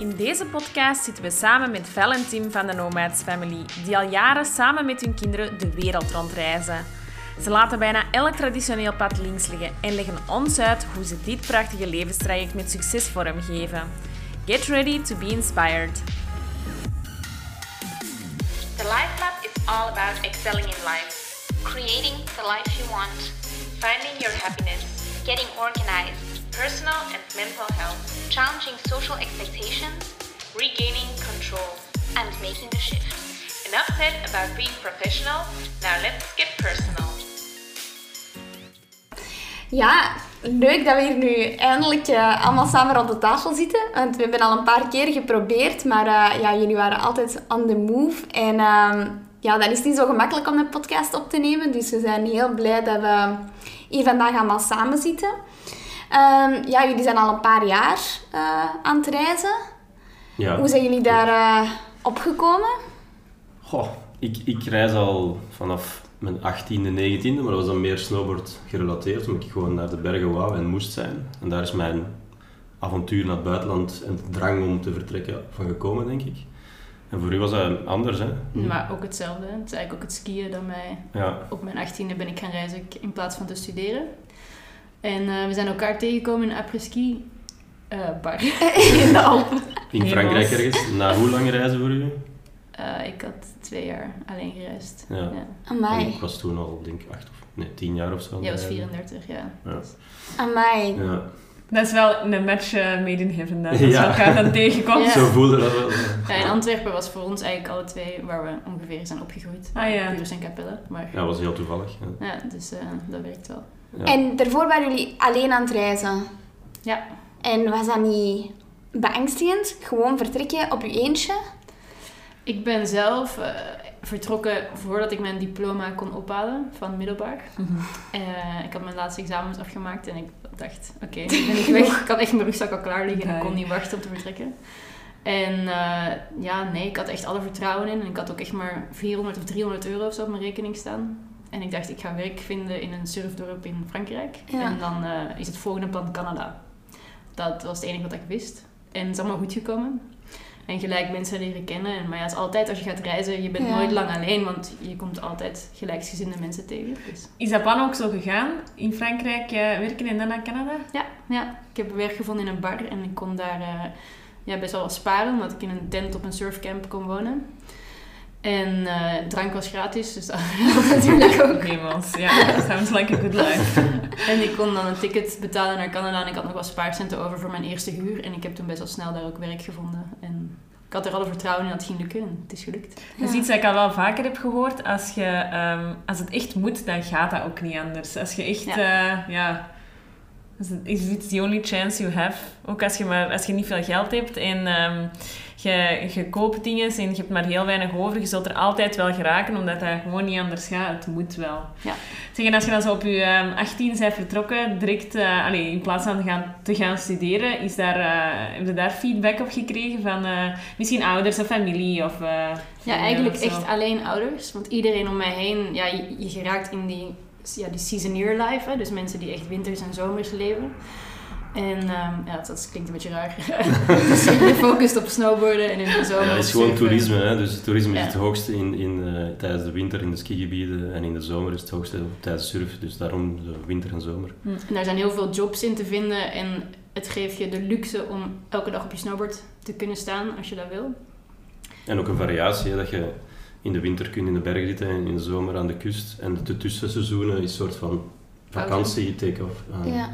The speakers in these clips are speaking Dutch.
In deze podcast zitten we samen met Val en Tim van de Nomads Family, die al jaren samen met hun kinderen de wereld rondreizen. Ze laten bijna elk traditioneel pad links liggen en leggen ons uit hoe ze dit prachtige levenstraject met succes vormgeven. Get ready to be inspired. The Life Lab is all about excelling in life, creating the life you want, finding your happiness, getting organized, personal and mental health, challenging social expectations, regaining control, and making the shift. Enough said about being professional, now let's get personal. Ja, leuk dat we hier nu eindelijk uh, allemaal samen rond de tafel zitten. Want we hebben al een paar keer geprobeerd, maar uh, ja, jullie waren altijd on the move. En uh, ja, dan is niet zo gemakkelijk om een podcast op te nemen. Dus we zijn heel blij dat we hier vandaag allemaal samen zitten. Um, ja, jullie zijn al een paar jaar uh, aan het reizen. Ja. Hoe zijn jullie daar uh, opgekomen? Goh, ik, ik reis al vanaf mijn 18e, 19e, maar dat was dan meer snowboard gerelateerd, omdat ik gewoon naar de bergen wou en moest zijn. En daar is mijn avontuur naar het buitenland en de drang om te vertrekken van gekomen, denk ik. En voor u was dat anders, hè? Maar ook hetzelfde. Het is eigenlijk ook het skiën dat mij... Ja. Op mijn 18e ben ik gaan reizen in plaats van te studeren. En uh, we zijn elkaar tegengekomen in après-ski uh, bar in de Alpen. In Frankrijk ergens. Na hoe lang reizen voor u? Uh, ik had twee jaar alleen gereisd. Ja. ja. Amai. ik was toen al, denk ik, acht of nee, tien jaar of zo. Jij was 34, ja. ja. Dus. Amai. Ja. Dat is wel een match uh, made in heaven, dat ja. elkaar dan tegenkomt. Ja. Zo voelde dat wel. Ja, in Antwerpen was voor ons eigenlijk alle twee waar we ongeveer zijn opgegroeid. Ah ja. Puurs en Capelle. Maar... Ja, dat was heel toevallig. Ja, ja dus uh, dat werkt wel. En daarvoor waren jullie alleen aan het reizen? Ja. En was dat niet beangstigend? Gewoon vertrekken op je eentje? Ik ben zelf uh, vertrokken voordat ik mijn diploma kon ophalen van middelbaar. Mm -hmm. uh, ik had mijn laatste examens afgemaakt en ik dacht, oké, okay, ben ik weg. ik had echt mijn rugzak al klaar liggen en ik kon niet wachten om te vertrekken. En uh, ja, nee, ik had echt alle vertrouwen in. En ik had ook echt maar 400 of 300 euro of zo op mijn rekening staan. En ik dacht, ik ga werk vinden in een surfdorp in Frankrijk. Ja. En dan uh, is het volgende plan Canada. Dat was het enige wat ik wist. En het is allemaal goed gekomen. En gelijk mensen leren kennen. En, maar ja, het is altijd als je gaat reizen, je bent ja. nooit lang alleen, want je komt altijd gelijksgezinde mensen tegen. Dus. Is dat plan ook zo gegaan? In Frankrijk uh, werken en dan naar Canada? Ja, ja, ik heb werk gevonden in een bar en ik kon daar uh, ja, best wel wat sparen, omdat ik in een tent op een surfcamp kon wonen. En uh, drank was gratis, dus dat was natuurlijk ook. Hemels, ja, sounds like a good life. en ik kon dan een ticket betalen naar Canada en ik had nog wat spaarcenten over voor mijn eerste huur. En ik heb toen best wel snel daar ook werk gevonden. En ik had er alle vertrouwen in dat het ging lukken en het is gelukt. Dat is iets dat ik al wel vaker heb gehoord. Als, je, um, als het echt moet, dan gaat dat ook niet anders. Als je echt, ja... Uh, ja is it's the only chance you have. Ook als je, maar, als je niet veel geld hebt en um, je, je koopt dingen en je hebt maar heel weinig over, je zult er altijd wel geraken, omdat dat gewoon niet anders gaat. Het moet wel. Ja. Zeg, en als je dan zo op je um, 18 bent vertrokken, direct uh, in plaats van te gaan, te gaan studeren, is daar, uh, heb je daar feedback op gekregen van uh, misschien ouders of familie? Of, ja, eigenlijk echt alleen ouders. Want iedereen om mij heen, ja, je, je geraakt in die ja, die seasoneer life, hè? dus mensen die echt winters en zomers leven. En um, ja, dat klinkt een beetje raar. dus je focust op snowboarden en in de zomer. Ja, het is gewoon toerisme. Hè? Dus toerisme is het hoogste in, in, uh, tijdens de winter in de skigebieden en in de zomer is het hoogste tijdens surf. Dus daarom de winter en zomer. Hm. En daar zijn heel veel jobs in te vinden en het geeft je de luxe om elke dag op je snowboard te kunnen staan als je dat wil. En ook een variatie, hè, dat je in de winter kun je in de bergen zitten en in de zomer aan de kust. En de tussenseizoenen is een soort van vakantie, take-off. ja.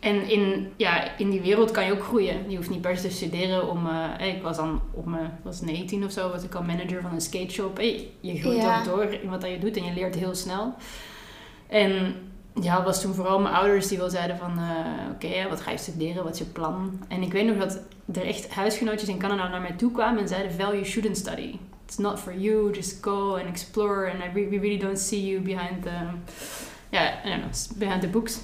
En in, ja, in die wereld kan je ook groeien. Je hoeft niet per se te studeren om... Uh, ik was dan op mijn was 19 of zo, was ik al manager van een skateshop. Hey, je groeit ja. ook door in wat dat je doet en je leert heel snel. En ja, het was toen vooral mijn ouders die wel zeiden van... Uh, Oké, okay, wat ga je studeren? Wat is je plan? En ik weet nog dat er echt huisgenootjes in Canada naar mij toe kwamen en zeiden... Val, you shouldn't study it's not for you. Just go and explore. And I re we really don't see you behind the, ja, I don't know, behind the books.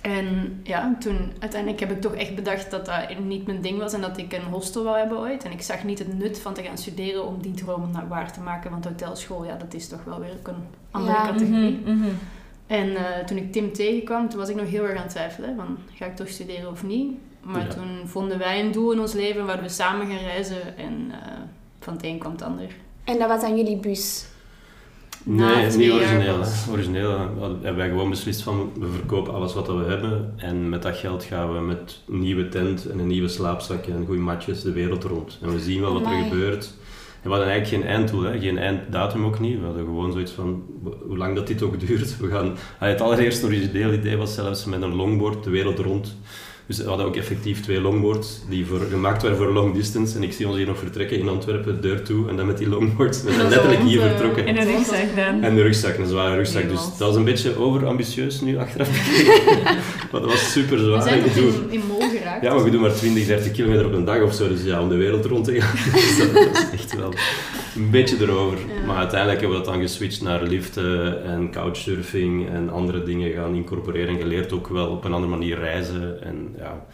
En ja, toen uiteindelijk heb ik toch echt bedacht dat dat niet mijn ding was en dat ik een hostel wou hebben ooit. En ik zag niet het nut van te gaan studeren om die droom naar waar te maken. Want hotelschool, ja, dat is toch wel weer een andere Ja, categorie. Mhm, mhm. En eh, toen ik Tim tegenkwam, toen was ik nog heel erg aan het twijfelen. Van, ga ik toch studeren of niet? Maar Ja. toen vonden wij een doel in ons leven, waar we samen gaan reizen. En eh, van het een kwam het ander. En dat was aan jullie bus. Na Nee, niet origineel. Hè. Origineel eh, hebben wij gewoon beslist van we verkopen alles wat we hebben en met dat geld gaan we met een nieuwe tent en een nieuwe slaapzak en goede matjes de wereld rond. En we zien wel wat er gebeurt. En we hadden eigenlijk geen einddoel, hè. geen einddatum ook niet. We hadden gewoon zoiets van hoe lang dat dit ook duurt. We gaan, het allereerste origineel idee was zelfs met een longboard de wereld rond. Dus we hadden ook effectief twee longboards die voor, gemaakt waren voor long distance. En ik zie ons hier nog vertrekken in Antwerpen, deur toe. En dan met die longboards. We zijn letterlijk hier vertrokken. En een rugzak dan. En de rugzak, een zware rugzak. Dus dat was een beetje overambitieus nu, achteraf bekeken. maar dat was super We zwaar. zijn in, in Mol geraakt. ja, maar je doet maar 20, 30 kilometer op een dag of zo. Dus ja, om de wereld rond te gaan. dus dat, is echt wel een beetje erover. Ja. Maar uiteindelijk hebben we dat dan geswitcht naar liften en couchsurfing en andere dingen gaan incorporeren. En geleerd ook wel op een andere manier reizen. En ja,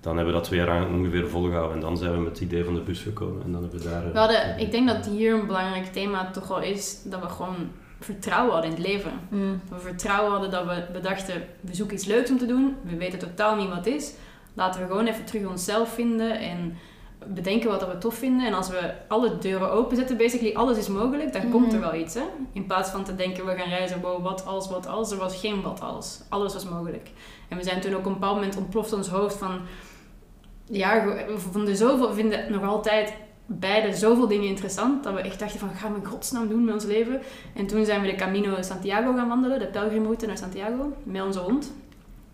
dan hebben we dat twee jaar ongeveer volgehouden. En dan zijn we met het idee van de bus gekomen. En dan hebben we daar... eh, We hadden, ik denk dat hier een belangrijk thema toch wel is dat we gewoon vertrouwen hadden in het leven. Mm. Dat we vertrouwen hadden dat we bedachten, we zoeken iets leuks om te doen. We weten totaal niet wat het is. Laten we gewoon even terug onszelf vinden en bedenken wat we tof vinden. En als we alle deuren openzetten, basically alles is mogelijk, dan komt er wel iets. Hè? In plaats van te denken, we gaan reizen, wow, wat als, wat als. Er was geen wat als. Alles was mogelijk. En we zijn toen ook op een bepaald moment ontploft ons hoofd van... Ja, we vonden zoveel, we vinden nog altijd beide zoveel dingen interessant, dat we echt dachten van, gaan we in godsnaam doen met ons leven? En toen zijn we de Camino Santiago gaan wandelen, de pelgrimroute naar Santiago, met onze hond.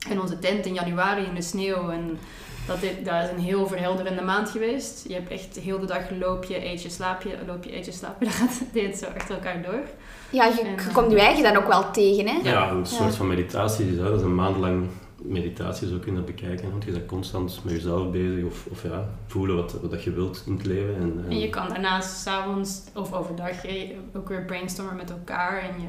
En onze tent in januari in de sneeuw. En dat, is- dat is een heel verhelderende maand geweest. Je hebt echt heel de dag loop je, eet je, slaap je, loop je, eet je, slaap je. Dat gaat- deed het zo achter elkaar door. Ja, je, En, je komt je eigen dan ook wel tegen, hè? Ja, een soort Ja. van meditatie. Dus, hè. dat is een maand lang meditatie, zo kun je dat bekijken. Want je bent constant met jezelf bezig of, of ja, voelen wat, wat dat je wilt in het leven. En, en- En je kan daarnaast s'avonds of overdag eh, ook weer brainstormen met elkaar. En je,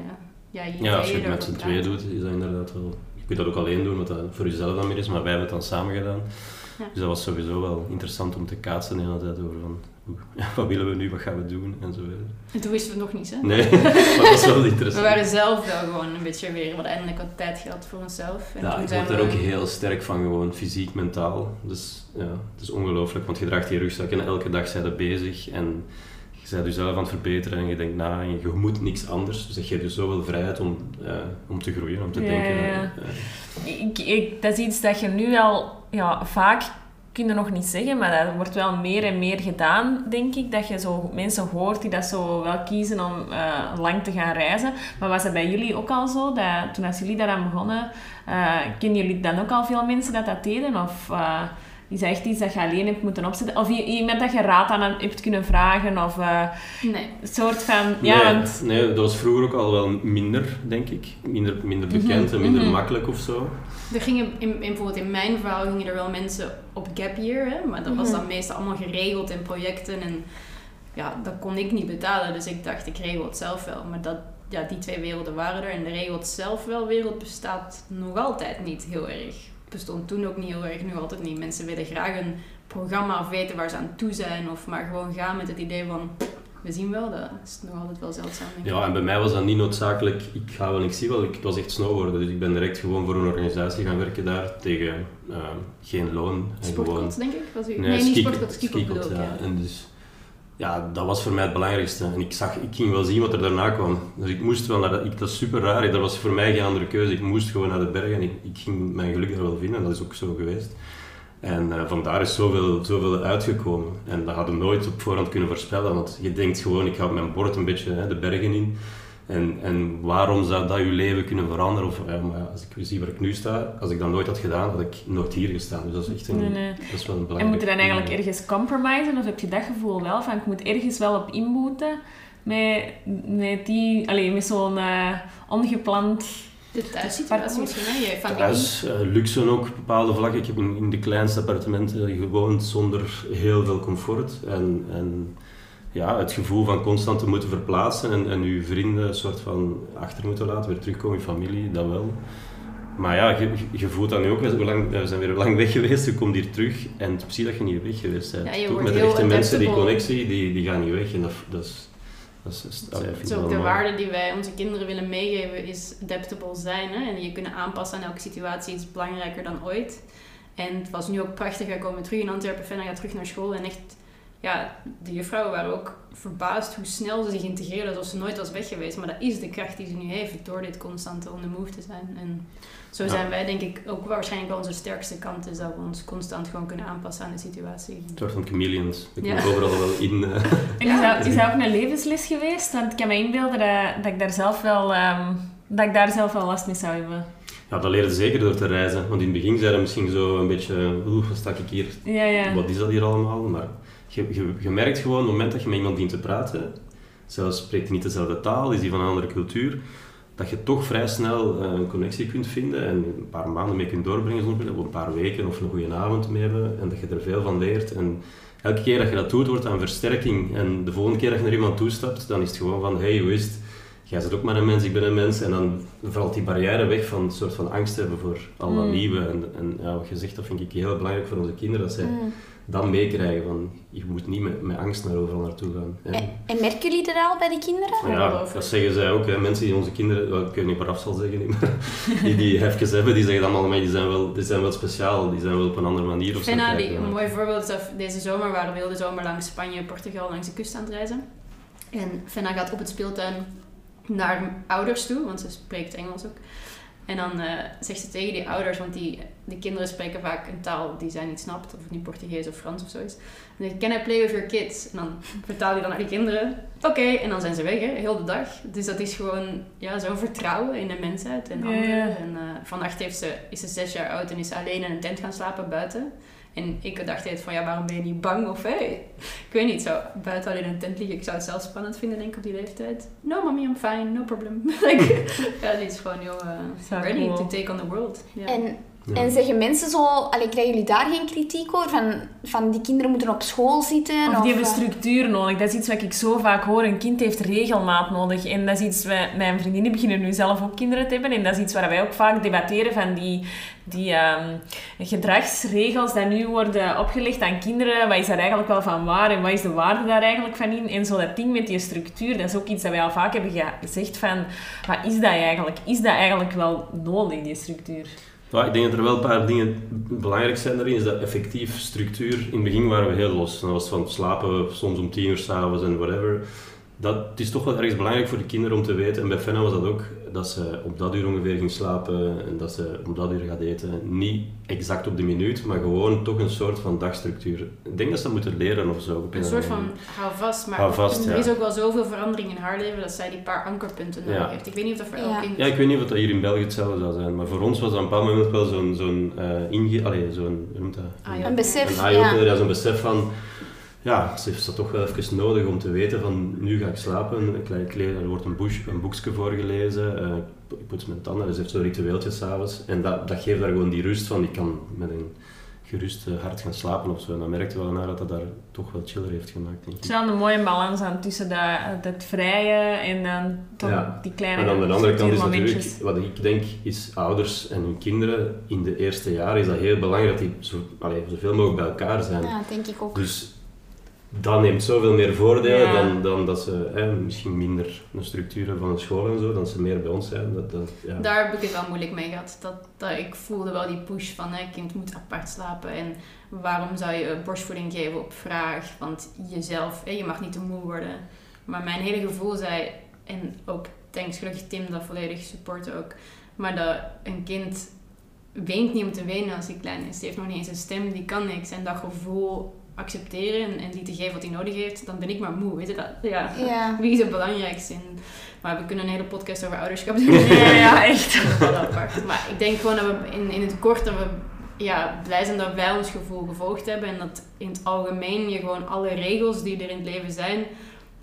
ja, je ja, als je het met z'n tweeën doet, is dat inderdaad wel... Kunt dat ook alleen doen, wat dat voor jezelf dan meer is, maar wij hebben het dan samen gedaan. Ja. Dus dat was sowieso wel interessant om te kaatsen de hele tijd over van... Wat willen we nu, wat gaan we doen, en zo verder. En toen wisten we nog niet, hè? Nee, maar dat was wel We interessant. waren zelf wel gewoon een beetje weer, wat eindelijk wat tijd gehad voor onszelf. En Ja, ik word daar we- ook heel sterk van, gewoon fysiek, mentaal. Dus ja, het is ongelooflijk, want je draagt die rugzak en elke dag zijn er bezig en je bent jezelf aan het verbeteren en je denkt na en je moet niks anders. Dus dat geeft je zoveel vrijheid om, eh, om te groeien, om te Ja, denken. ja, eh, Ik, ik, dat is iets dat je nu al ja, vaak kun je nog niet zeggen, maar dat wordt wel meer en meer gedaan, denk ik. Dat je zo mensen hoort die dat zo wel kiezen om eh, lang te gaan reizen. Maar was dat bij jullie ook al zo? Dat, toen als jullie daaraan begonnen, uh, kennen jullie dan ook al veel mensen dat dat deden? Of is dat echt iets dat je alleen hebt moeten opzetten? Of iemand dat je raad aan hebt kunnen vragen? Of eh, Nee. een soort van... Ja, nee, want... nee, dat was vroeger ook al wel minder, denk ik. Minder, minder bekend en minder mhm. makkelijk of zo. Er gingen in, in, bijvoorbeeld in mijn verhaal gingen er wel mensen op gap year, hè, maar dat was Mhm. dan meestal allemaal geregeld in projecten en ja, dat kon ik niet betalen, dus ik dacht ik regel het zelf wel. Maar dat, ja, die twee werelden waren er en de regel het zelf wel wereld bestaat nog altijd niet heel erg. Bestond toen ook niet heel erg, nu altijd niet. Mensen willen graag een programma of weten waar ze aan toe zijn of maar gewoon gaan met het idee van we zien wel, dat is nog altijd wel zeldzaam. Ja, en bij mij was dat niet noodzakelijk, ik ga wel, ik zie wel, ik, het was echt snowboarden. Dus ik ben direct gewoon voor een organisatie gaan werken daar, tegen eh, geen loon. Sportkot, denk ik? Was u? Nee, Nee, niet ski- sportkot, skikot ja. En dus, ja, dat was voor mij het belangrijkste. En ik, zag, ik ging wel zien wat er daarna kwam. Dus ik moest wel naar dat, ik, dat is super raar. Er was voor mij geen andere keuze. Ik moest gewoon naar de bergen en ik, ging mijn geluk daar wel vinden. En dat is ook zo geweest. En eh, vandaar is zoveel, zoveel uitgekomen. En dat hadden we nooit op voorhand kunnen voorspellen. Want je denkt gewoon, ik ga mijn bord een beetje hè, de bergen in. En, en waarom zou dat je leven kunnen veranderen? Of, ja, maar als ik zie waar ik nu sta, als ik dat nooit had gedaan, had ik nooit hier gestaan. Dus dat is echt een, Nee, nee. Dat is wel een En belangrijk moet je dan eigenlijk ergens compromisen? Of heb je dat gevoel wel van ik moet ergens wel op inboeten met, met die, alleen met zo'n eh, ongepland. De thuissituatie misschien, hè? Je familie. Thuis, eh, luxe ook op bepaalde vlakken. Ik heb in, in de kleinste appartementen gewoond zonder heel veel comfort. En, en ja, het gevoel van constant te moeten verplaatsen en, en je vrienden een soort van achter moeten laten, weer terugkomen, je familie, dat wel. Maar ja, je, je voelt dat nu ook. We zijn, lang, we zijn weer lang weg geweest, je komt hier terug en het is precies dat je niet weg geweest bent. Ja, je wordt met de echte mensen, die connectie, die, die gaan niet weg. En dat, dat is... Dat is, dat is, vind is ook de waarde die wij onze kinderen willen meegeven, is adaptable zijn. Hè? En je kunnen aanpassen aan elke situatie is belangrijker dan ooit. En het was nu ook prachtig. Wij komen terug in Antwerpen. Fenna gaat terug naar school. En echt, ja, de juffrouwen waren ook verbaasd hoe snel ze zich integreerden. Alsof ze nooit was weg geweest. Maar dat is de kracht die ze nu heeft door dit constante on the move te zijn. En zo zijn wij denk ik ook waarschijnlijk wel onze sterkste kant. Is dat we ons constant gewoon kunnen aanpassen aan de situatie. Een soort van chameleons. We kunnen overal wel in... Uh... En is, dat, is dat ook een levensles geweest? Want ik kan me inbeelden dat, dat ik daar zelf wel... Um, dat ik daar zelf wel last mee zou hebben. Ja, dat leerde zeker door te reizen. Want in het begin zei misschien zo een beetje, oeh, wat sta ik hier? Ja, ja. Wat is dat hier allemaal? Maar je, je, je merkt gewoon, op het moment dat je met iemand dient te praten, zelfs spreekt hij niet dezelfde taal, is hij van een andere cultuur, dat je toch vrij snel uh, een connectie kunt vinden en een paar maanden mee kunt doorbrengen, of een paar weken of een goede avond mee hebben en dat je er veel van leert. En elke keer dat je dat doet, wordt dat een versterking. En de volgende keer dat je naar iemand toestapt, dan is het gewoon van, hey, hoe is? Jij bent ook maar een mens, ik ben een mens. En dan valt die barrière weg van een soort van angst hebben voor al dat mm. nieuwe. En, en ja, wat je zegt, dat vind ik heel belangrijk voor onze kinderen, dat zij mm. dat meekrijgen. Van, je moet niet met, met angst naar overal naartoe gaan. En, en, merken jullie dat al bij de kinderen? Ja, dat zeggen zij ook. Hè. Mensen die onze kinderen, ik weet niet waaraf zal zeggen, maar die die hefjes hebben, die zeggen dan allemaal, die zijn wel, die zijn wel speciaal, die zijn wel op een andere manier. Ik vind dat een mooi voorbeeld is deze zomer waren we heel de zomer langs Spanje, Portugal, langs de kust aan het reizen. En Fenna gaat op het speeltuin naar ouders toe, want ze spreekt Engels ook. En dan uh, zegt ze tegen die ouders, want die, de kinderen spreken vaak een taal die zij niet snapt, of het nu Portugees of Frans of zo is. En dan can I play with your kids? En dan vertaal je dan naar die kinderen, oké, en dan zijn ze weg, hè, heel de dag. Dus dat is gewoon ja, zo'n vertrouwen in de mensheid en anderen. En uh, vannacht heeft ze, is ze zes jaar oud en is ze alleen in een tent gaan slapen buiten. En ik dacht altijd van, ja, waarom ben je niet bang? Of, hey, ik weet niet, zo buiten al in een tent liggen. Ik zou het zelf spannend vinden, denk ik, op die leeftijd. No, mommy, I'm fine, no problem. like, ja, die is gewoon heel uh, ready to take on the world. En en zeggen mensen zo, allee, krijgen jullie daar geen kritiek over? Van, van die kinderen moeten op school zitten? Of, die hebben eh? structuur nodig. Dat is iets wat ik zo vaak hoor. Een kind heeft regelmaat nodig. En dat is iets, wij, mijn vriendinnen beginnen nu zelf ook kinderen te hebben. En dat is iets waar wij ook vaak debatteren van die, die um, gedragsregels die nu worden opgelegd aan kinderen. Wat is daar eigenlijk wel van waar en wat is de waarde daar eigenlijk van in? En zo dat ding met die structuur, dat is ook iets dat wij al vaak hebben gezegd van, wat is dat eigenlijk? Is dat eigenlijk wel nodig, die structuur? Ja, ik denk dat er wel een paar dingen belangrijk zijn daarin. Is dat effectief structuur. In het begin waren we heel los. Dan was van slapen soms om tien uur s'avonds en whatever dat het is toch wel ergens belangrijk voor de kinderen om te weten. En bij Fenna was dat ook, dat ze op dat uur ongeveer ging slapen en dat ze op dat uur gaat eten. Niet exact op de minuut, maar gewoon toch een soort van dagstructuur. Ik denk dat ze dat moeten leren of zo. Een soort van hou vast, maar hou vast, er is ook wel zoveel verandering in haar leven dat zij die paar ankerpunten nodig heeft. Ik weet niet of dat voor elk kind... Ja, ik weet niet of dat hier in België hetzelfde zou zijn, maar voor ons was dat op een bepaald moment wel zo'n zo'n uh, inge... Allee, zo'n... Een besef, een ja. ja zo'n besef van ja, ze heeft dat toch wel even nodig om te weten van nu ga ik slapen, ik leer, er wordt een, boek, een boekje voorgelezen, uh, ik poets mijn tanden, dus ze heeft zo'n ritueeltje s'avonds. En dat, dat geeft haar gewoon die rust van ik kan met een gerust hart gaan slapen of zo. En dan merkte wel naar dat dat daar toch wel chiller heeft gemaakt, denk ik. Het is wel een mooie balans aan tussen dat, dat vrije en dan toch die kleine En aan de andere kant is natuurlijk, wat ik denk, is ouders en hun kinderen in de eerste jaren is dat heel belangrijk dat die zo, allez, zoveel mogelijk bij elkaar zijn. Ja, denk ik ook. Dus dat neemt zoveel meer voordelen dan, dan dat ze hè, misschien minder een structuur hebben van een school en zo, dan ze meer bij ons zijn. Dat, dat, ja. Daar heb ik het wel moeilijk mee gehad. Dat, dat, ik voelde wel die push van hè, kind moet apart slapen en waarom zou je borstvoeding geven op vraag, want jezelf, hè, je mag niet te moe worden. Maar mijn hele gevoel zei, en ook thanks gelukkig Tim dat volledig support ook, maar dat een kind weent niet om te wenen als hij klein is. Die heeft nog niet eens een stem, die kan niks. En dat gevoel accepteren en, die te geven wat hij nodig heeft, dan ben ik maar moe. Weet je dat? Ja. Wie is het belangrijkste? in maar we kunnen een hele podcast over ouderschap doen. Ja, ja echt. Maar ik denk gewoon dat we in, in het kort dat we ja, blij zijn dat wij ons gevoel gevolgd hebben en dat in het algemeen je gewoon alle regels die er in het leven zijn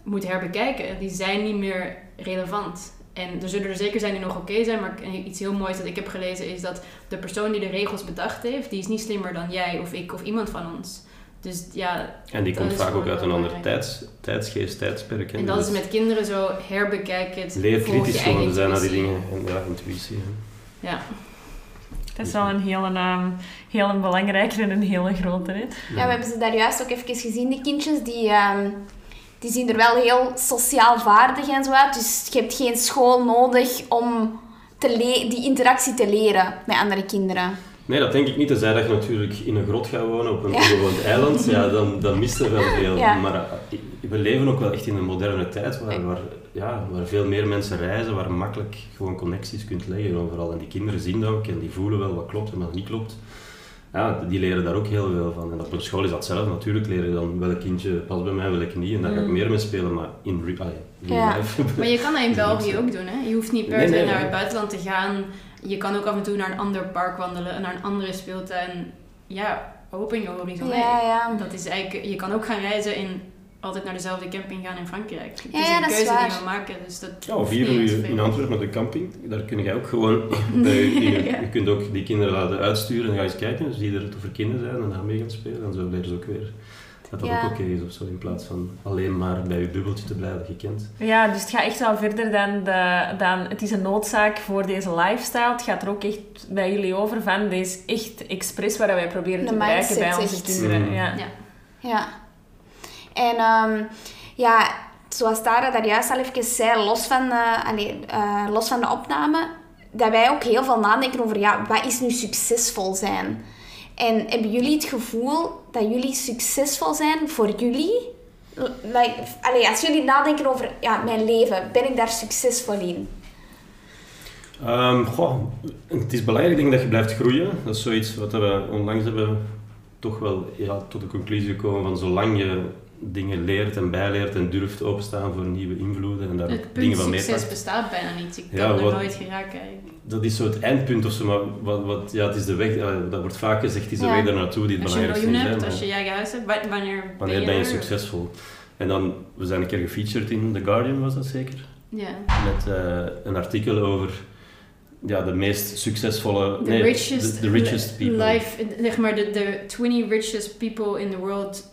moet herbekijken. Die zijn niet meer relevant. En er zullen er zeker zijn die nog oké zijn, maar iets heel moois dat ik heb gelezen is dat de persoon die de regels bedacht heeft, die is niet slimmer dan jij of ik of iemand van ons. Dus ja, en die komt vaak ook uit een ander tijds, tijdsgeest, tijdsperk. En, dat is met kinderen zo herbekijken. Leer kritisch geworden zijn naar die dingen. En ja, intuïtie. Ja. Dat is wel een hele, um, heel belangrijke en een hele grote. Hè? Ja, we hebben ze daar juist ook even gezien, die kindjes. Die, um, die zien er wel heel sociaal vaardig en zo uit. Dus je hebt geen school nodig om te die interactie te leren met andere kinderen. Nee, dat denk ik niet. Tenzij dat je natuurlijk in een grot gaat wonen op een onbewoond eiland, ja, dan, dan mist er wel veel. Ja. Maar eh, we leven ook wel echt in een moderne tijd waar, waar, ja, waar veel meer mensen reizen, waar je makkelijk gewoon connecties kunt leggen overal. En die kinderen zien dat ook en die voelen wel wat klopt en wat niet klopt. Ja, die leren daar ook heel veel van. En op een school is dat zelf. Natuurlijk leren dan welk kindje past bij mij, welk niet. En daar ga ik Mm. meer mee spelen, maar in real Ja. life. Maar je kan dat in België ook doen, hè? Je hoeft niet per se nee, naar het buitenland te gaan. Je kan ook af en toe naar een ander park wandelen, naar een andere speeltuin. Ja, open je horizon. Ja, ja. Dat is eigenlijk, je kan ook gaan reizen en altijd naar dezelfde camping gaan in Frankrijk. Het Ja, is een dat is keuze waar. die we maken. Dus dat Ja, of hier nu in Antwerpen op de camping, daar kun je ook gewoon bij je, in je- Ja. je kunt ook die kinderen laten uitsturen en ga eens kijken, dus die er voor kinderen zijn en daar mee gaan spelen en zo leren ze ook weer dat dat Ja. ook oké is of zo, in plaats van alleen maar bij je bubbeltje te blijven gekend. Ja, dus het gaat echt wel verder dan, de, dan het is een noodzaak voor deze lifestyle. Het gaat er ook echt bij jullie over van, dit is echt expres wat wij proberen te bereiken bij onze echt. kinderen. Mm. Ja. Ja. Ja. En ehm, ja, zoals Tara daar juist al even zei, los van, eh, allee, eh, los van de opname, dat wij ook heel veel nadenken over, ja, wat is nu succesvol zijn? En hebben jullie het gevoel dat jullie succesvol zijn voor jullie? Like, allee, als jullie nadenken over ja, mijn leven, ben ik daar succesvol in? Ehm, goh, het is belangrijk denk ik, dat je blijft groeien. Dat is zoiets wat we onlangs hebben toch wel ja, tot de conclusie gekomen van zolang je dingen leert en bijleert en durft openstaan voor nieuwe invloeden en daar Het dingen punt van succes meepakt. bestaat bijna niet. Ik Ja, kan er wat- nooit geraken. eigenlijk. Dat is zo het eindpunt of zo, maar wat, wat, ja, het is de weg, eh, dat wordt vaak gezegd, is de Ja. weg daar naartoe die het Als je een belangrijkste miljoen is. hebt, als je je eigen huis hebt, wa- wanneer, Wanneer ben je er? succesvol? En dan, we zijn een keer gefeatured in The Guardian, was dat zeker? Ja. Met eh, een artikel over ja, de meest succesvolle... The nee, richest, the, the richest people. life, zeg maar de 20 richest people in the world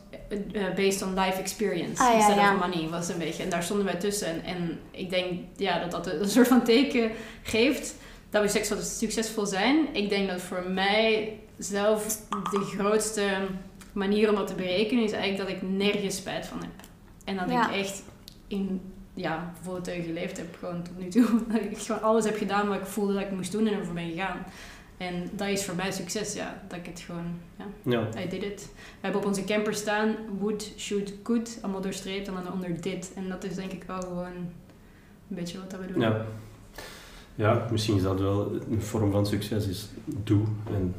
uh, based on life experience Ah, instead ja. of money was een beetje. En daar stonden wij tussen. En, en ik denk ja, dat dat een soort van teken geeft dat we succesvol, succesvol zijn. Ik denk dat voor mij zelf de grootste manier om dat te berekenen is eigenlijk dat ik nergens spijt van heb. En dat Ja. ik echt in ja, teugen geleefd heb gewoon tot nu toe. Dat ik gewoon alles heb gedaan wat ik voelde dat ik moest doen en ervoor ben gegaan. En dat is voor mij succes, ja. Dat ik het gewoon, ja, Ja, I did it. We hebben op onze camper staan, would, should, could, allemaal doorstreept en dan onder dit. En dat is denk ik wel gewoon een beetje wat dat we doen. ja. ja, misschien is dat wel een vorm van succes, is doe. En,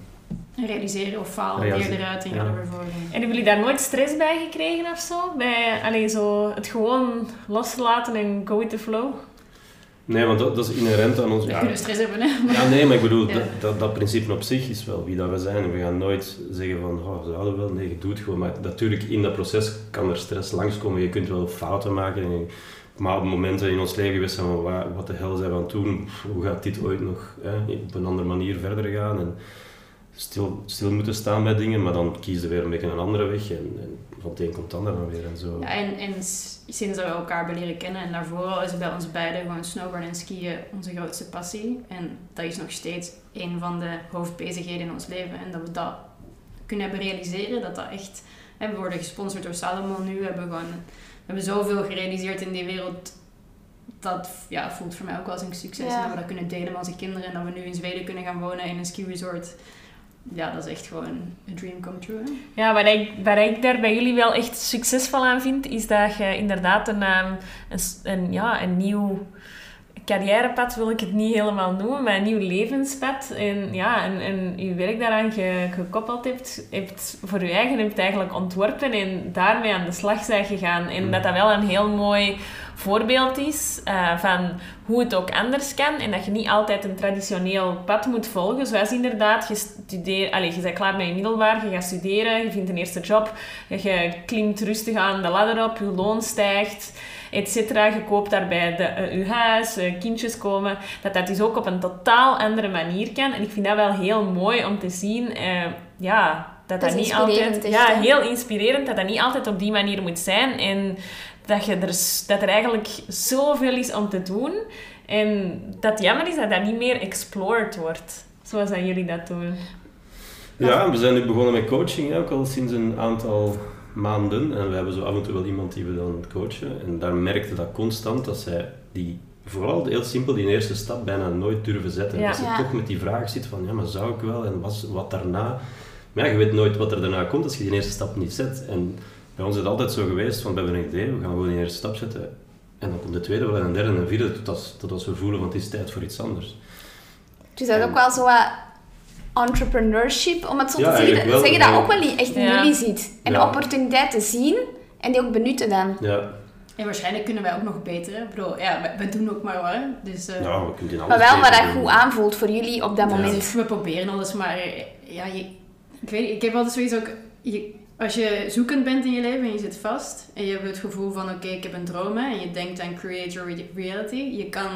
En realiseren of faal, Realiseren, leer eruit en ja. ga er weer voor. En hebben jullie daar nooit stress bij gekregen of zo? Bij allee, zo het gewoon loslaten en go with the flow? Nee, want dat, dat is inherent aan ons. We Ja, kunnen stress hebben, hè. ja, nee, maar ik bedoel, Ja. dat, dat, dat principe op zich is wel wie dat we zijn. We gaan nooit zeggen van, oh, ze hadden wel. Nee, je doet gewoon. Maar natuurlijk, in dat proces kan er stress langskomen. Je kunt wel fouten maken. En je- maar op momenten in ons leven geweest zijn van, wa- wat de hel zijn we aan het doen? Hoe gaat dit ooit nog hè, op een andere manier verder gaan? En stil, stil moeten staan bij dingen, maar dan kies je weer een beetje een andere weg. En, en van het een komt het ander dan weer. En zo. Ja, en, en sinds dat we elkaar hebben leren kennen en daarvoor al is bij ons beiden gewoon snowboarden en skiën onze grootste passie. En dat is nog steeds een van de hoofdbezigheden in ons leven. En dat we dat kunnen hebben realiseren, dat dat echt... Hè, we worden gesponsord door Salomon nu, we hebben gewoon... We hebben zoveel gerealiseerd in die wereld. Dat ja, voelt voor mij ook wel als een succes. Ja. En dat we dat kunnen delen met onze kinderen. En dat we nu in Zweden kunnen gaan wonen in een ski resort. Ja, dat is echt gewoon een dream come true. Ja, wat ik, wat ik daar bij jullie wel echt succesvol aan vind, is dat je inderdaad een, ehm, een, ja, een nieuw carrièrepad, wil ik het niet helemaal noemen, maar een nieuw levenspad. En ja, en, en je werk daaraan ge- gekoppeld hebt, hebt voor je eigen hebt eigenlijk ontworpen en daarmee aan de slag zijn gegaan. En dat dat wel een heel mooi voorbeeld is eh, van hoe het ook anders kan en dat je niet altijd een traditioneel pad moet volgen. Zoals inderdaad, je, studeert, allez, je bent klaar met je middelbaar, je gaat studeren, je vindt een eerste job, je klimt rustig aan de ladder op, je loon stijgt, et cetera. Je koopt daarbij de, eh, je huis, eh, kindjes komen. Dat dat dus ook op een totaal andere manier kan. En ik vind dat wel heel mooi om te zien. eh, ja, dat Dat dat, is niet altijd... echt, ja, heel inspirerend dat dat niet altijd op die manier moet zijn. En dat, je er, dat er eigenlijk zoveel is om te doen. En dat het jammer is dat dat niet meer explored wordt. Zoals dat jullie dat doen. Ja, we zijn nu begonnen met coaching, hè, ook al sinds een aantal maanden. En we hebben zo af en toe wel iemand die we dan coachen. En daar merkte dat constant dat zij die vooral heel simpel die eerste stap bijna nooit durven zetten. Ja. Dat je Ja. toch met die vraag zit van, ja, maar zou ik wel? En wat, wat daarna? Maar ja, je weet nooit wat er daarna komt als je die eerste stap niet zet. En bij ons is het altijd zo geweest van, we hebben een idee, we gaan gewoon die eerste stap zetten. En dan komt de tweede wel en een derde en een vierde, tot als, tot als we voelen, want het is tijd voor iets anders. Dus dat is ook wel zo wat entrepreneurship, om het zo Ja, te zeggen. wel, Zeg je dat maar- ook wel niet echt in Ja. jullie ziet. En Ja. opportuniteiten zien en die ook benutten dan. Ja, En waarschijnlijk kunnen wij ook nog beter. hè. Ik bedoel, ja, wij doen ook maar wat. hè. Dus eh, ja we kunnen in alles Maar wel wat beter dat goed aanvoelt voor jullie op dat Ja. moment. we proberen alles, maar ja, je, ik weet ik heb altijd zoiets ook... Je, als je zoekend bent in je leven en je zit vast en je hebt het gevoel van oké, ik heb een droom hè, en je denkt aan create your re- reality, je kan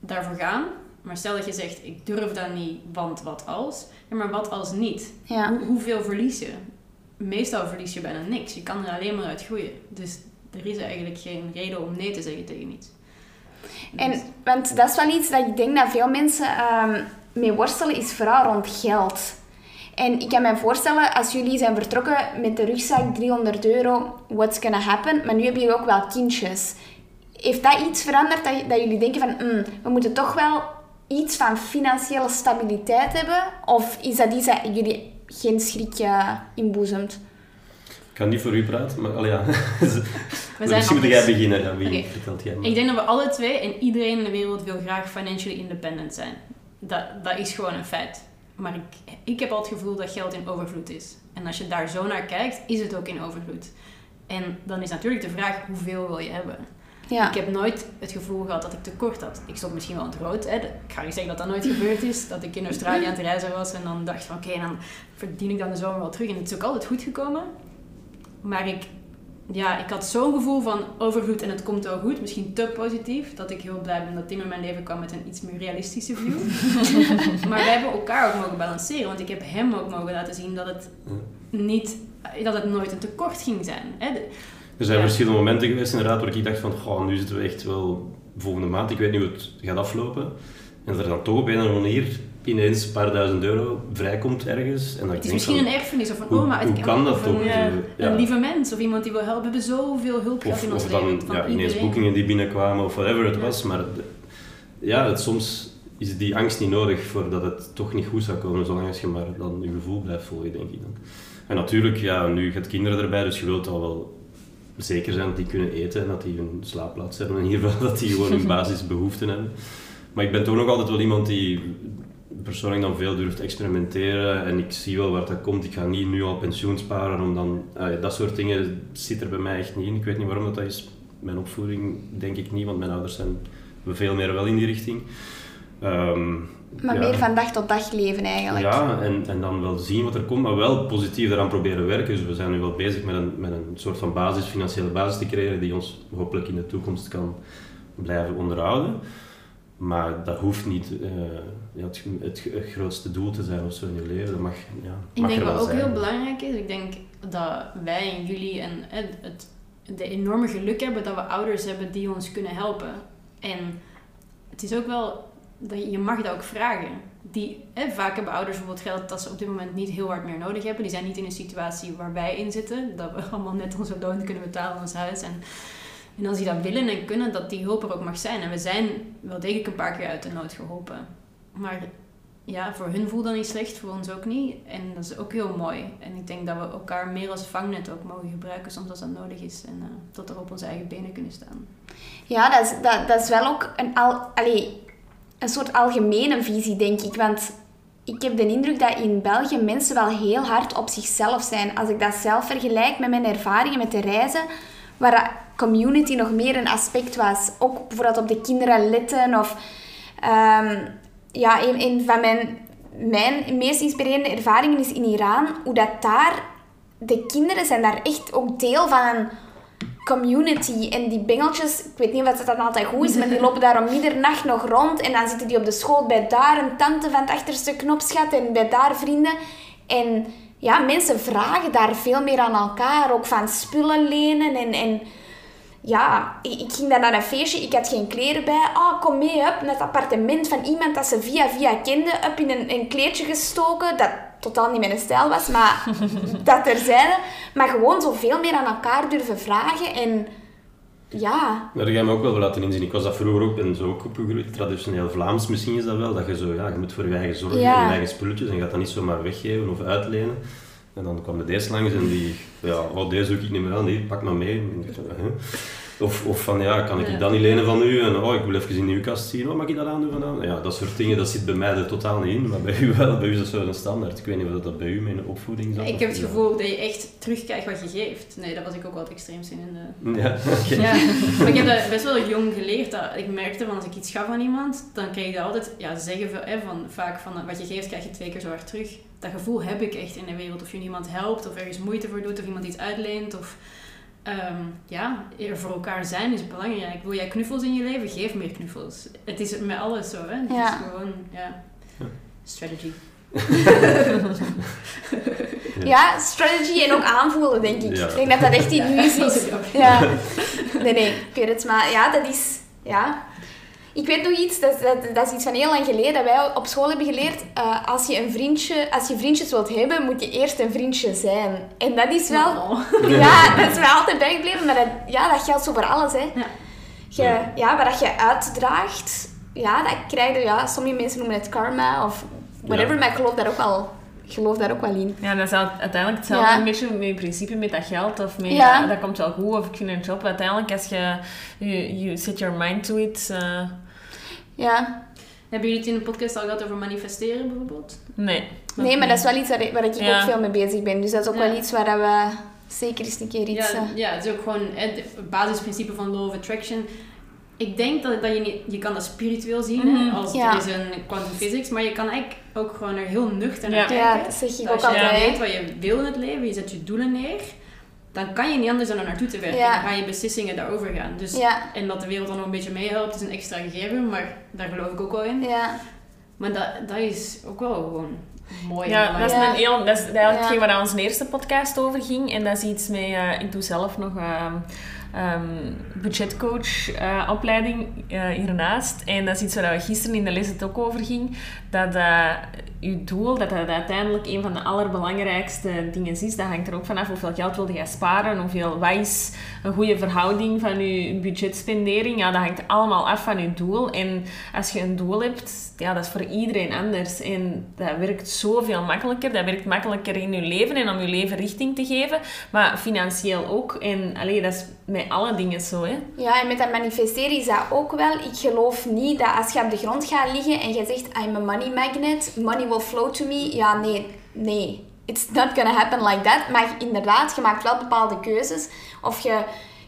daarvoor gaan. Maar stel dat je zegt, ik durf dat niet, want wat als? Ja, maar wat als niet? Ja. Hoe, hoeveel verlies je? Meestal verlies je bijna niks. Je kan er alleen maar uit groeien. Dus er is eigenlijk geen reden om nee te zeggen tegen iets. En, want dat is wel iets dat ik denk dat veel mensen ehm, mee worstelen, is vooral rond geld. En ik kan me voorstellen, als jullie zijn vertrokken met de rugzak 300 euro, what's gonna happen? Maar nu hebben jullie ook wel kindjes. Heeft dat iets veranderd dat, dat jullie denken van, "Hmm, we moeten toch wel iets van financiële stabiliteit hebben? Of is dat iets dat jullie geen schrik eh, inboezemt? Ik kan niet voor u praten, maar allee, ja. We zijn Misschien moet jij beginnen. Ja, wie vertelt jij maar. Ik denk dat we alle twee en iedereen in de wereld wil graag financially independent zijn. Dat, dat is gewoon een feit. Maar ik, ik heb al het gevoel dat geld in overvloed is. En als je daar zo naar kijkt, is het ook in overvloed. En dan is natuurlijk de vraag, hoeveel wil je hebben? Ja. Ik heb nooit het gevoel gehad dat ik tekort had. Ik stond misschien wel in het rood. Hè. Ik ga niet zeggen dat dat nooit gebeurd is. Dat ik in Australië aan het reizen was en dan dacht van oké, dan verdien ik dan de zomer wel terug. En het is ook altijd goed gekomen. Maar ik, ja, ik had zo'n gevoel van overvloed en het komt wel goed. Misschien te positief. Dat ik heel blij ben dat Tim in mijn leven kwam met een iets meer realistische view. maar wij hebben elkaar ook mogen balanceren. Want ik heb hem ook mogen laten zien dat het niet... Dat het nooit een tekort ging zijn. Hè. De- Er zijn Ja. verschillende momenten geweest inderdaad waar ik dacht van, goh, nu zitten we echt wel volgende maand, ik weet niet hoe het gaat aflopen. En dat er dan toch op een of andere manier ineens een paar duizend euro vrijkomt ergens. En dat Het is misschien van, een erfenis of een hoe, oma. hoe Het- kan dat toch? Een, ja, Zo, ja. een lieve mens of iemand die wil helpen. We hebben zoveel hulp gehad in ons of leven. dan van ja, ineens iedereen. boekingen die binnenkwamen of whatever het was. Maar ja, het, soms is die angst niet nodig voordat het toch niet goed zou komen, zolang als je maar dan je gevoel blijft volgen, denk ik dan. En natuurlijk, ja, nu gaat kinderen erbij, dus je wilt al wel zeker zijn dat die kunnen eten en dat die een slaapplaats hebben en in ieder geval dat die gewoon hun basisbehoeften hebben. Maar ik ben toch nog altijd wel iemand die persoonlijk dan veel durft experimenteren en ik zie wel waar dat komt. Ik ga niet nu al pensioen sparen om dan... dat soort dingen zit er bij mij echt niet in. Ik weet niet waarom dat, dat is. Mijn opvoeding denk ik niet, want mijn ouders zijn veel meer wel in die richting. Ehm, Maar ja. meer van dag tot dag leven eigenlijk. Ja, en, en dan wel zien wat er komt, maar wel positief eraan proberen werken. Dus we zijn nu wel bezig met een, met een soort van basis, financiële basis te creëren die ons hopelijk in de toekomst kan blijven onderhouden. Maar dat hoeft niet eh, ja, het, het, het grootste doel te zijn of zo in je leven. Dat mag, ja, Ik mag denk er wat wel ook zijn. heel belangrijk is, ik denk dat wij en jullie en hè, het, de enorme geluk hebben dat we ouders hebben die ons kunnen helpen. En het is ook wel, je, mag dat ook vragen. Die, hè, vaak hebben ouders bijvoorbeeld geld dat ze op dit moment niet heel hard meer nodig hebben. Die zijn niet in een situatie waar wij in zitten, dat we allemaal net onze loon kunnen betalen ons huis. En, en als die dat willen en kunnen, dat die hulp er ook mag zijn. En we zijn wel degelijk een paar keer uit de nood geholpen. Maar ja, voor hun voelt dat niet slecht, voor ons ook niet. En dat is ook heel mooi. En ik denk dat we elkaar meer als vangnet ook mogen gebruiken soms als dat nodig is. En uh, tot er op onze eigen benen kunnen staan. Ja, dat is, dat, dat is wel ook een, al, een soort algemene visie, denk ik. Want ik heb de indruk dat in België mensen wel heel hard op zichzelf zijn. Als ik dat zelf vergelijk met mijn ervaringen met de reizen, waar community nog meer een aspect was. Ook bijvoorbeeld op de kinderen letten of... Um, ja, een, een van mijn, mijn meest inspirerende ervaringen is in Iran. Hoe dat daar... De kinderen zijn daar echt ook deel van een community. En die bengeltjes, ik weet niet of dat dan altijd goed is, maar die lopen daar om middernacht nog rond. En dan zitten die op de school bij daar een tante van het achterste knopschat en bij daar vrienden. En ja, mensen vragen daar veel meer aan elkaar. Ook van spullen lenen en... en ja, ik ging daar naar een feestje, ik had geen kleren bij. Oh, kom mee, up, naar het appartement van iemand dat ze via via kende. Up in een, een kleedje gestoken, dat totaal niet mijn stijl was, maar dat terzijde. Maar gewoon zoveel meer aan elkaar durven vragen. En ja. Daar ga je me ook wel laten inzien. Ik was dat vroeger ook, ben zo ook opgegroeid. Traditioneel Vlaams misschien is dat wel, dat je zo, ja, je moet voor je eigen zorgen, Ja. je eigen spulletjes, en je gaat dat niet zomaar weggeven of uitlenen. En dan kwam de deze langs en die, ja, oh, deze zoek ik niet meer aan, nee, pak maar mee. Of, of van, ja, kan ik Ja. dat niet lenen van u? En oh, ik wil even in uw kast zien, wat mag ik dat aandoen vanavond? Ja, dat soort dingen, dat zit bij mij er totaal niet in, maar bij u wel. Bij u is dat zo een standaard. Ik weet niet of dat bij u een opvoeding zat. Ik heb het ja. gevoel dat je echt terugkrijgt wat je geeft. Nee, dat was ik ook wel het extreemst in. de... Ja. Ja, maar ik heb dat best wel jong geleerd. Dat ik merkte van als ik iets gaf aan iemand, dan kreeg ik dat altijd ja, zeggen van, hè, van vaak van wat je geeft krijg je twee keer zo hard terug. Dat gevoel heb ik echt in de wereld. Of je iemand helpt, of ergens moeite voor doet, of iemand iets uitleent. Of ehm, ja, er voor elkaar zijn is belangrijk. Wil jij knuffels in je leven? Geef meer knuffels. Het is met alles zo, hè. Het Ja. is gewoon, ja, strategy. Ja, strategy en ook aanvoelen, denk ik. Ja. Ik denk dat dat echt in u is. Ja. Nee, nee, ik weet het. Maar ja, dat is... Ja. Ik weet nog iets, dat, dat, dat is iets van heel lang geleden, dat wij op school hebben geleerd. eh, als, je een vriendje, als je vriendjes wilt hebben, moet je eerst een vriendje zijn. En dat is wel... Oh. Ja, dat is mij altijd bijgebleven. Maar dat, ja, dat geldt zo voor alles, hè. Ja. Je, Ja. wat dat je uitdraagt, ja, dat krijg je... Ja, sommige mensen noemen het karma of whatever, Ja. maar ik geloof daar ook wel, ik geloof daar ook wel in. Ja, dat is uiteindelijk hetzelfde Ja. een beetje met je principe met dat geld. Of met, Ja. dat komt wel goed, of ik vind een job. Uiteindelijk, als je, you, you set your mind to it... eh, Ja. Hebben jullie het in de podcast al gehad over manifesteren bijvoorbeeld? nee. Nee, maar dat is wel iets waar, ik- waar ik Ja. ook veel mee bezig ben. Dus dat is ook Ja. wel iets waar dat we zeker eens een keer iets... Ja, eh, ja, het is ook gewoon het basisprincipe van law of attraction. Ik denk dat, dat je niet, je kan dat spiritueel zien, hè, Mhm. als Ja. er is een quantum physics, maar je kan eigenlijk ook gewoon er heel nuchter naar Ja. kijken. ja, dat zeg ik ook als je weet wat je wil in het leven, je zet je doelen neer, dan kan je niet anders dan er naartoe te werken. Ja. Dan gaan je beslissingen daarover gaan. Dus, Ja, En dat de wereld dan nog een beetje meehelpt, is een extra gegeven, maar daar geloof ik ook wel in. ja. Maar dat, dat is ook wel gewoon mooi. Ja, dat is, een heel, dat is eigenlijk Ja. hetgeen waar onze eerste podcast over ging. En dat is iets met... eh, ik doe zelf nog ehm ehm, budgetcoach eh, eh, hiernaast. En dat is iets waar we gisteren in de les het ook over ging. Dat eh, je doel, dat dat uiteindelijk een van de allerbelangrijkste dingen is. Dat hangt er ook vanaf hoeveel geld wil je sparen. Hoeveel, is een goede verhouding van je budgetspendering. Ja, dat hangt allemaal af van je doel. En als je een doel hebt, ja, dat is voor iedereen anders. En dat werkt zoveel makkelijker. Dat werkt makkelijker in je leven en om je leven richting te geven. Maar financieel ook. En allee, dat is met alle dingen zo, hè. Ja, en met dat manifesteren is dat ook wel. Ik geloof niet dat als je op de grond gaat liggen en je zegt I'm a money magnet, money will flow to me. Ja, nee, nee. It's not gonna happen like that. Maar inderdaad, je maakt wel bepaalde keuzes. Of je,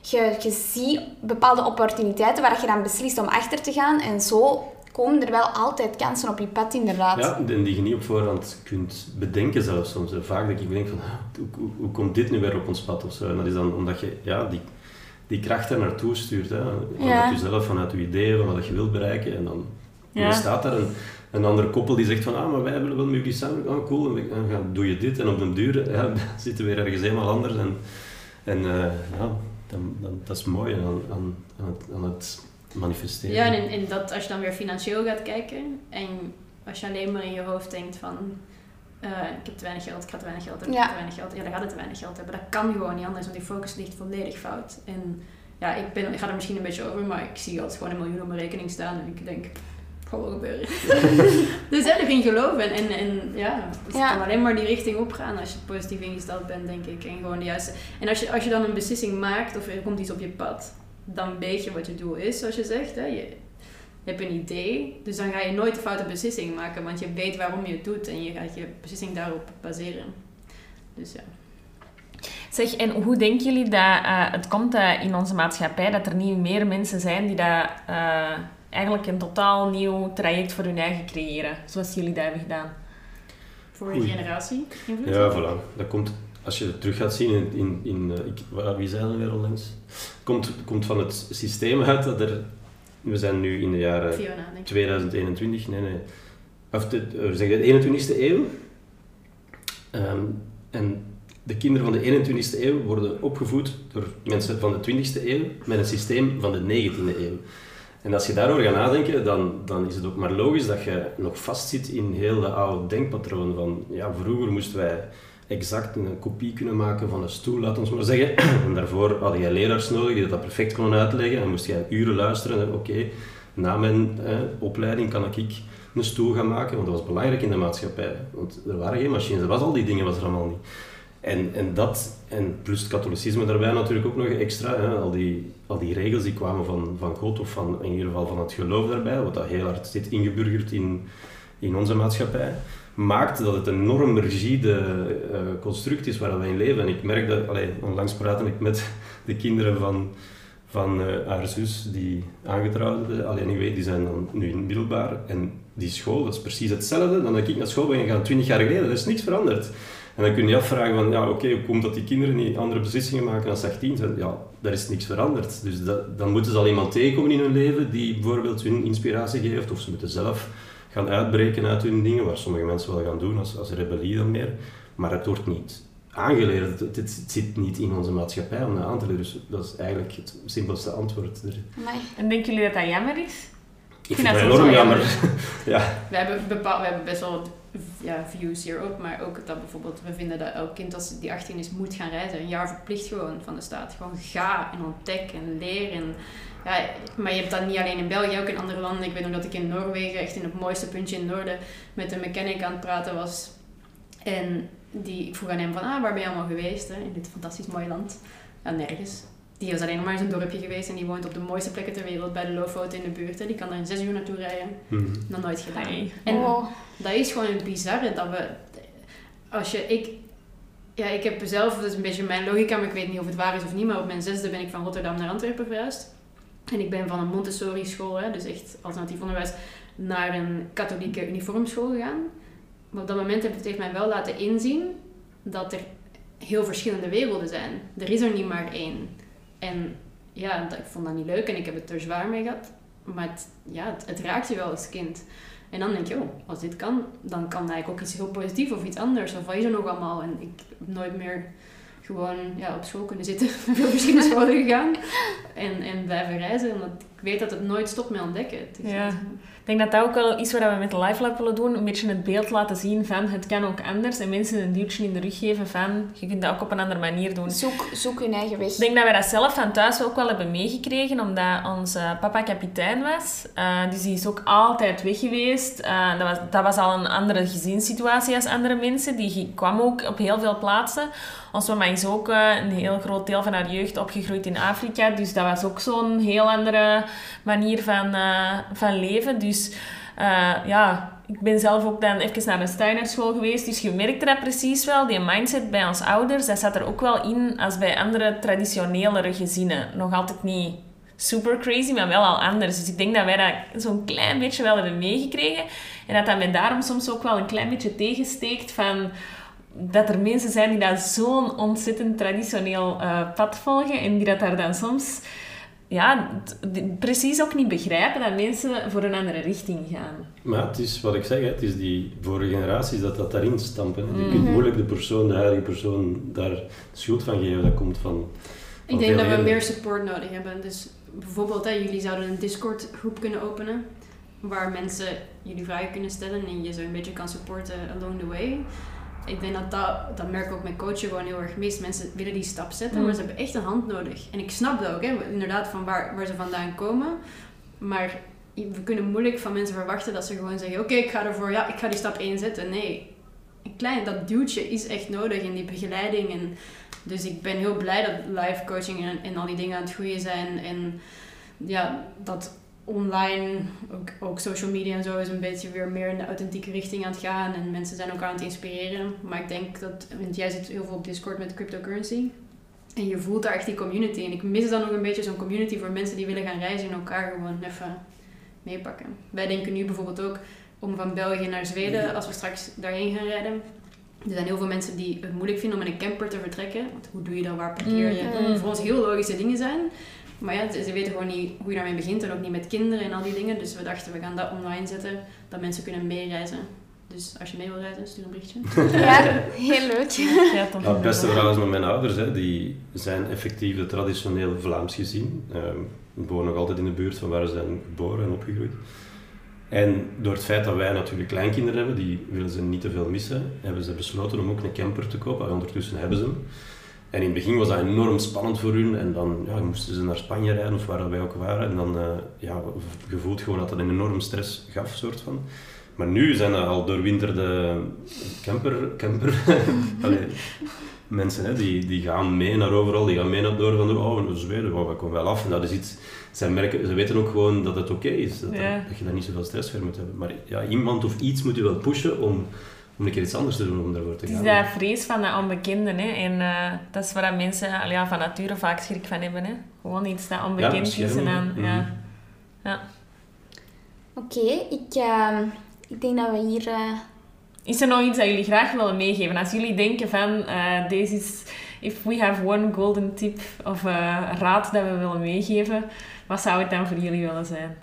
je, je ziet bepaalde opportuniteiten waar je dan beslist om achter te gaan. En zo komen er wel altijd kansen op je pad, inderdaad. Ja, en die je niet op voorhand kunt bedenken zelfs soms. Vaak dat ik denk van, hoe, hoe, hoe komt dit nu weer op ons pad of zo? En dat is dan omdat je ja, die, die kracht er naartoe stuurt. Hè. Vanuit Ja. jezelf, vanuit je ideeën, van wat je wilt bereiken. En dan, Ja. dan staat daar een, een andere koppel die zegt van, ah, maar wij willen wel met jullie samen. Oh, cool. En dan ga- doe je dit. En op den duur ja, dan zitten we weer ergens helemaal anders. En, en eh, ja, dan, dan, dat is mooi aan, aan, aan, het, aan het manifesteren. Ja, en in dat als je dan weer financieel gaat kijken en als je alleen maar in je hoofd denkt van eh, ik heb te weinig geld, ik ga te weinig geld hebben, ik Ja. heb te weinig geld, ja, dan gaat het te weinig geld hebben. Dat kan gewoon niet anders, want die focus ligt volledig fout. En ja, ik, ben, ik ga er misschien een beetje over, maar ik zie altijd gewoon een miljoen op mijn rekening staan en ik denk, gebeuren. dus ja, erin geloven en, en ja, het Ja. kan alleen maar die richting opgaan als je positief ingesteld bent, denk ik. En gewoon de juiste... En als je, als je dan een beslissing maakt of er komt iets op je pad, dan weet je wat je doel is, zoals je zegt. Hè? Je, je hebt een idee, dus dan ga je nooit een foute beslissing maken, want je weet waarom je het doet en je gaat je beslissing daarop baseren. Dus ja. Zeg, en hoe denken jullie dat eh, het komt dat in onze maatschappij dat er niet meer mensen zijn die dat eh, eigenlijk een totaal nieuw traject voor hun eigen creëren, zoals jullie dat hebben gedaan? Voor je Oei. generatie invloed? Ja, voilà. Dat komt, als je het terug gaat zien in... in, in eh, ik, wie zei dat weer onlangs? Komt, komt van het systeem uit dat er... We zijn nu in de jaren Fiona, denk ik. 2021, nee, nee. Of de, eh, zeg je, de 21ste eeuw. Ehm, en de kinderen van de 21ste eeuw worden opgevoed door mensen van de 20ste eeuw met een systeem van de 19e eeuw. En als je daarover gaat nadenken, dan, dan is het ook maar logisch dat je nog vastzit in heel de oude denkpatroon van ja, vroeger moesten wij exact een kopie kunnen maken van een stoel, laten we maar zeggen. En daarvoor had jij leraars nodig die dat perfect konden uitleggen. En moest jij uren luisteren en oké, na mijn opleiding kan ik een stoel gaan maken, want dat was belangrijk in de maatschappij. Want er waren geen machines, er was al die dingen was er allemaal niet. En, en dat, en plus het katholicisme daarbij natuurlijk ook nog extra, hè, al, die, al die regels die kwamen van, van God of van, in ieder geval van het geloof daarbij, wat dat heel hard zit ingeburgerd in, in onze maatschappij, maakt dat het een enorm rigide uh, construct is waar wij in leven. En ik merk dat, allee, onlangs praatte ik met de kinderen van, van uh, haar zus die aangetrouwd is. Alleen ik weet, die zijn dan nu in middelbaar. En die school, dat is precies hetzelfde dan dat ik naar school ben gegaan 20 jaar geleden. Er is niks veranderd. En dan kun je afvragen van, ja oké, hoe komt dat die kinderen niet andere beslissingen maken als 18 zijn? Ja, daar is niks veranderd. Dus dat, dan moeten ze al iemand tegenkomen in hun leven die bijvoorbeeld hun inspiratie geeft. Of ze moeten zelf gaan uitbreken uit hun dingen, waar sommige mensen wel gaan doen als, als rebellie dan meer. Maar het wordt niet aangeleerd. Het, het, zit niet in onze maatschappij om dat aan te leren. Dus dat is eigenlijk het simpelste antwoord. Er. En denken jullie dat dat jammer is? Ik, vind dat enorm jammer. ja. We hebben, bepaald, we hebben best wel ja, views hierop, maar ook dat bijvoorbeeld we vinden dat elk kind als die 18 is moet gaan reizen. Een jaar verplicht gewoon van de staat. Gewoon ga en ontdek en leer. En, ja, maar je hebt dat niet alleen in België, ook in andere landen. Ik weet nog dat ik in Noorwegen, echt in het mooiste puntje in het noorden, met een mechanic aan het praten was. En die, ik vroeg aan hem van, ah, waar ben je allemaal geweest hè, in dit fantastisch mooie land? Ja, nergens. Die was alleen nog maar in zijn dorpje geweest en die woont op de mooiste plekken ter wereld, bij de Lofoten in de buurt. Hè. Die kan daar in zes uur naartoe rijden. Mhm. Nog nooit gedaan. En Oh. dat is gewoon een bizarre dat we... Als je... Ik, ja, ik heb zelf, dat is een beetje mijn logica, maar ik weet niet of het waar is of niet, maar op mijn zesde ben ik van Rotterdam naar Antwerpen verhuisd. En ik ben van een Montessori school, hè, dus echt alternatief onderwijs, naar een katholieke uniformschool gegaan. Maar op dat moment heeft het heeft mij wel laten inzien dat er heel verschillende werelden zijn. Er is er niet maar één. En ja, dat, ik vond dat niet leuk en ik heb het er zwaar mee gehad. Maar het, ja, het, het raakt je wel als kind. En dan denk je, oh, als dit kan, dan kan eigenlijk ook iets heel positiefs of iets anders. Of wat is er nog allemaal? En ik heb nooit meer gewoon ja, op school kunnen zitten. Ik ben veel verschillende scholen gegaan. En, en blijven reizen. Omdat ik weet dat het nooit stopt met ontdekken. Het is Ja. echt- Ik denk dat dat ook wel is wat we met de Life Lab willen doen. Een beetje het beeld laten zien van het kan ook anders. En mensen een duwtje in de rug geven van je kunt dat ook op een andere manier doen. Zoek, zoek hun eigen weg. Ik denk dat wij dat zelf van thuis ook wel hebben meegekregen, omdat onze papa kapitein was. Eh, dus die is ook altijd weg geweest. Eh, dat, was, dat was al een andere gezinssituatie als andere mensen. Die kwam ook op heel veel plaatsen. Onze mama is ook eh, een heel groot deel van haar jeugd opgegroeid in Afrika. Dus dat was ook zo'n heel andere manier van, eh, van leven. Dus eh, ja, ik ben zelf ook dan even naar een Steinerschool geweest. Dus je merkte dat precies wel. Die mindset bij ons ouders, dat zat er ook wel in als bij andere traditionelere gezinnen. Nog altijd niet super crazy, maar wel al anders. Dus ik denk dat wij dat zo'n klein beetje wel hebben meegekregen. En dat dat mij daarom soms ook wel een klein beetje tegensteekt van dat er mensen zijn die dat zo'n ontzettend traditioneel eh, pad volgen en die dat daar dan soms ja, precies ook niet begrijpen dat mensen voor een andere richting gaan. Maar het is wat ik zeg, hè, het is die vorige generaties dat dat daarin stampen. hè. Je kunt moeilijk de persoon, de huidige persoon, daar de schuld van geven. Dat komt van. van Ik denk dat we meer support nodig hebben. Dus bijvoorbeeld, hè, jullie zouden een Discord groep kunnen openen. Waar mensen jullie vragen kunnen stellen en je zo een beetje kan supporten along the way. Ik denk dat dat, dat merk ik ook met coachen gewoon heel erg mis. Mensen willen die stap zetten, Mm. maar ze hebben echt een hand nodig. En ik snap dat ook, hè, inderdaad, van waar, waar ze vandaan komen. Maar we kunnen moeilijk van mensen verwachten dat ze gewoon zeggen: Oké, ik ga ervoor, ja, ik ga die stap 1 zetten. Nee, een klein, dat duwtje is echt nodig in die begeleiding. En dus ik ben heel blij dat live coaching en, en al die dingen aan het groeien zijn. En ja, dat online, ook, ook social media en zo, is een beetje weer meer in de authentieke richting aan het gaan. En mensen zijn elkaar aan het inspireren. Maar ik denk dat, want jij zit heel veel op Discord met cryptocurrency. En je voelt daar echt die community. En ik mis dan nog een beetje zo'n community voor mensen die willen gaan reizen en elkaar gewoon even meepakken. Wij denken nu bijvoorbeeld ook om van België naar Zweden, als we straks daarheen gaan rijden. Er zijn heel veel mensen die het moeilijk vinden om in een camper te vertrekken. Want hoe doe je dat? Waar parkeer je? Mm. Voor ons heel logische dingen zijn. Maar ja, ze weten gewoon niet hoe je daarmee begint en ook niet met kinderen en al die dingen. Dus we dachten, we gaan dat online zetten, dat mensen kunnen meereizen. Dus als je mee wil reizen, stuur een berichtje. Ja, heel leuk. Ja. Ja, het beste verhaal is met mijn ouders. Hè. Die zijn effectief het traditioneel Vlaams gezien. Ehm, die wonen nog altijd in de buurt van waar ze zijn geboren en opgegroeid. En door het feit dat wij natuurlijk kleinkinderen hebben, die willen ze niet te veel missen, hebben ze besloten om ook een camper te kopen. Ondertussen hebben ze hem. En in het begin was dat enorm spannend voor hun. En dan ja, moesten ze naar Spanje rijden of waar wij ook waren. En dan uh, ja, je voelt gewoon dat dat een enorm stress gaf, soort van. Maar nu zijn er al doorwinterde camper, camper Allee, mensen, hè, die, die gaan mee naar overal, die gaan mee naar door van de oh, Zweden, oh, we komen wel af. En dat is iets, zij merken, ze weten ook gewoon dat het oké is, dat, dat, je daar niet zoveel stress voor moet hebben. Maar ja, iemand of iets moet je wel pushen om, om een keer iets anders te doen om daarvoor te gaan. Het is dat vrees van de onbekende, hè. en uh, dat is waar mensen ja, van nature vaak schrik van hebben. Hè. Gewoon iets dat onbekend is. En dan, mm -hmm. ja. ja. Oké, okay, ik... Uh ik denk dat we hier... Uh... Is er nog iets dat jullie graag willen meegeven? Als jullie denken van, uh, deze is... If we have one golden tip of uh, raad dat we willen meegeven, wat zou het dan voor jullie willen zijn?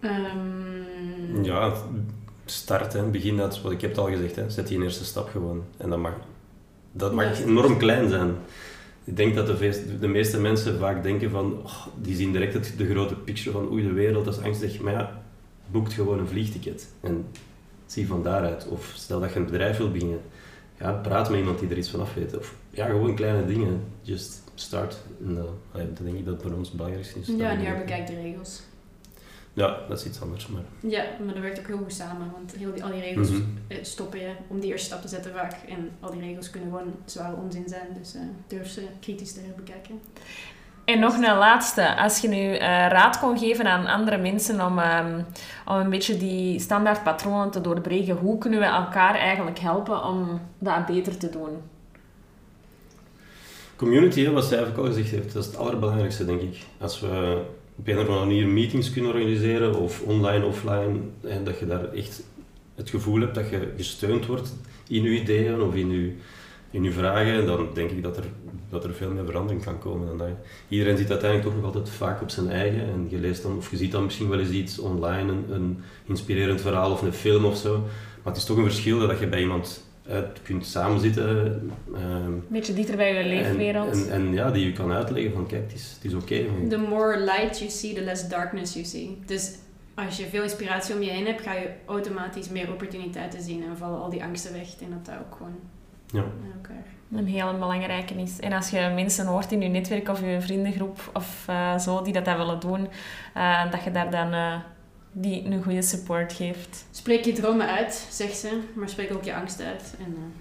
Um... Ja, start, hè. begin dat, wat ik heb het al gezegd, hè. zet die eerste stap gewoon. En dat mag, dat mag enorm klein zijn. Ik denk dat de, de meeste mensen vaak denken van, oh, die zien direct het, de grote picture van oei, de wereld, dat is angstig. Maar ja, boekt gewoon een vliegticket en zie van daaruit. Of stel dat je een bedrijf wil beginnen, ga praat met iemand die er iets van af weet. Of ja, gewoon kleine dingen. Just start. En uh, dan denk ik dat voor ons belangrijk is. Ja, en ja, bekijk de regels. Ja, dat is iets anders. Maar... Ja, maar dat werkt ook heel goed samen. Want heel die, al die regels mm -hmm. stoppen je om die eerste stap te zetten vaak. En al die regels kunnen gewoon zware onzin zijn. Dus uh, durf ze kritisch te herbekijken. En nog een laatste. Als je nu uh, raad kon geven aan andere mensen om, um, om een beetje die standaard patronen te doorbreken, hoe kunnen we elkaar eigenlijk helpen om dat beter te doen? Community, wat zij eigenlijk al gezegd heeft, dat is het allerbelangrijkste, denk ik. Als we op een of andere manier meetings kunnen organiseren, of online, offline, en dat je daar echt het gevoel hebt dat je gesteund wordt in je ideeën of in je, in je vragen, dan denk ik dat er dat er veel meer verandering kan komen dan dat. Iedereen zit uiteindelijk toch nog altijd vaak op zijn eigen en je leest dan, of je ziet dan misschien wel eens iets online, een, een inspirerend verhaal of een film of zo. Maar het is toch een verschil dat je bij iemand uit kunt samenzitten. Een uh, beetje dichter bij je leefwereld. En, en, ja, die je kan uitleggen van kijk, het is, het is oké. Okay. The more light you see, the less darkness you see. Dus als je veel inspiratie om je heen hebt, ga je automatisch meer opportuniteiten zien en vallen al die angsten weg. En dat dat ook gewoon ja. elkaar een hele belangrijke is. En als je mensen hoort in je netwerk of je vriendengroep of uh, zo die dat, dat willen doen, uh, dat je daar dan uh, die een goede support geeft. Spreek je dromen uit, zegt ze, maar spreek ook je angst uit. En,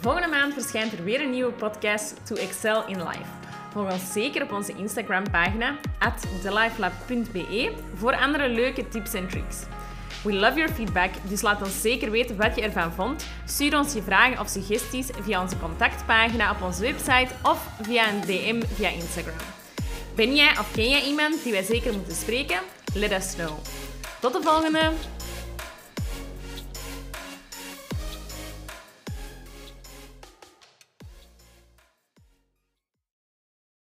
Volgende maand verschijnt er weer een nieuwe podcast To Excel in Life. Volg ons zeker op onze Instagram-pagina at thelifelab.be voor andere leuke tips en tricks. We love your feedback, dus laat ons zeker weten wat je ervan vond. Stuur ons je vragen of suggesties via onze contactpagina op onze website of via een DM via Instagram. Ben jij of ken jij iemand die wij zeker moeten spreken? Let us know. Tot de volgende!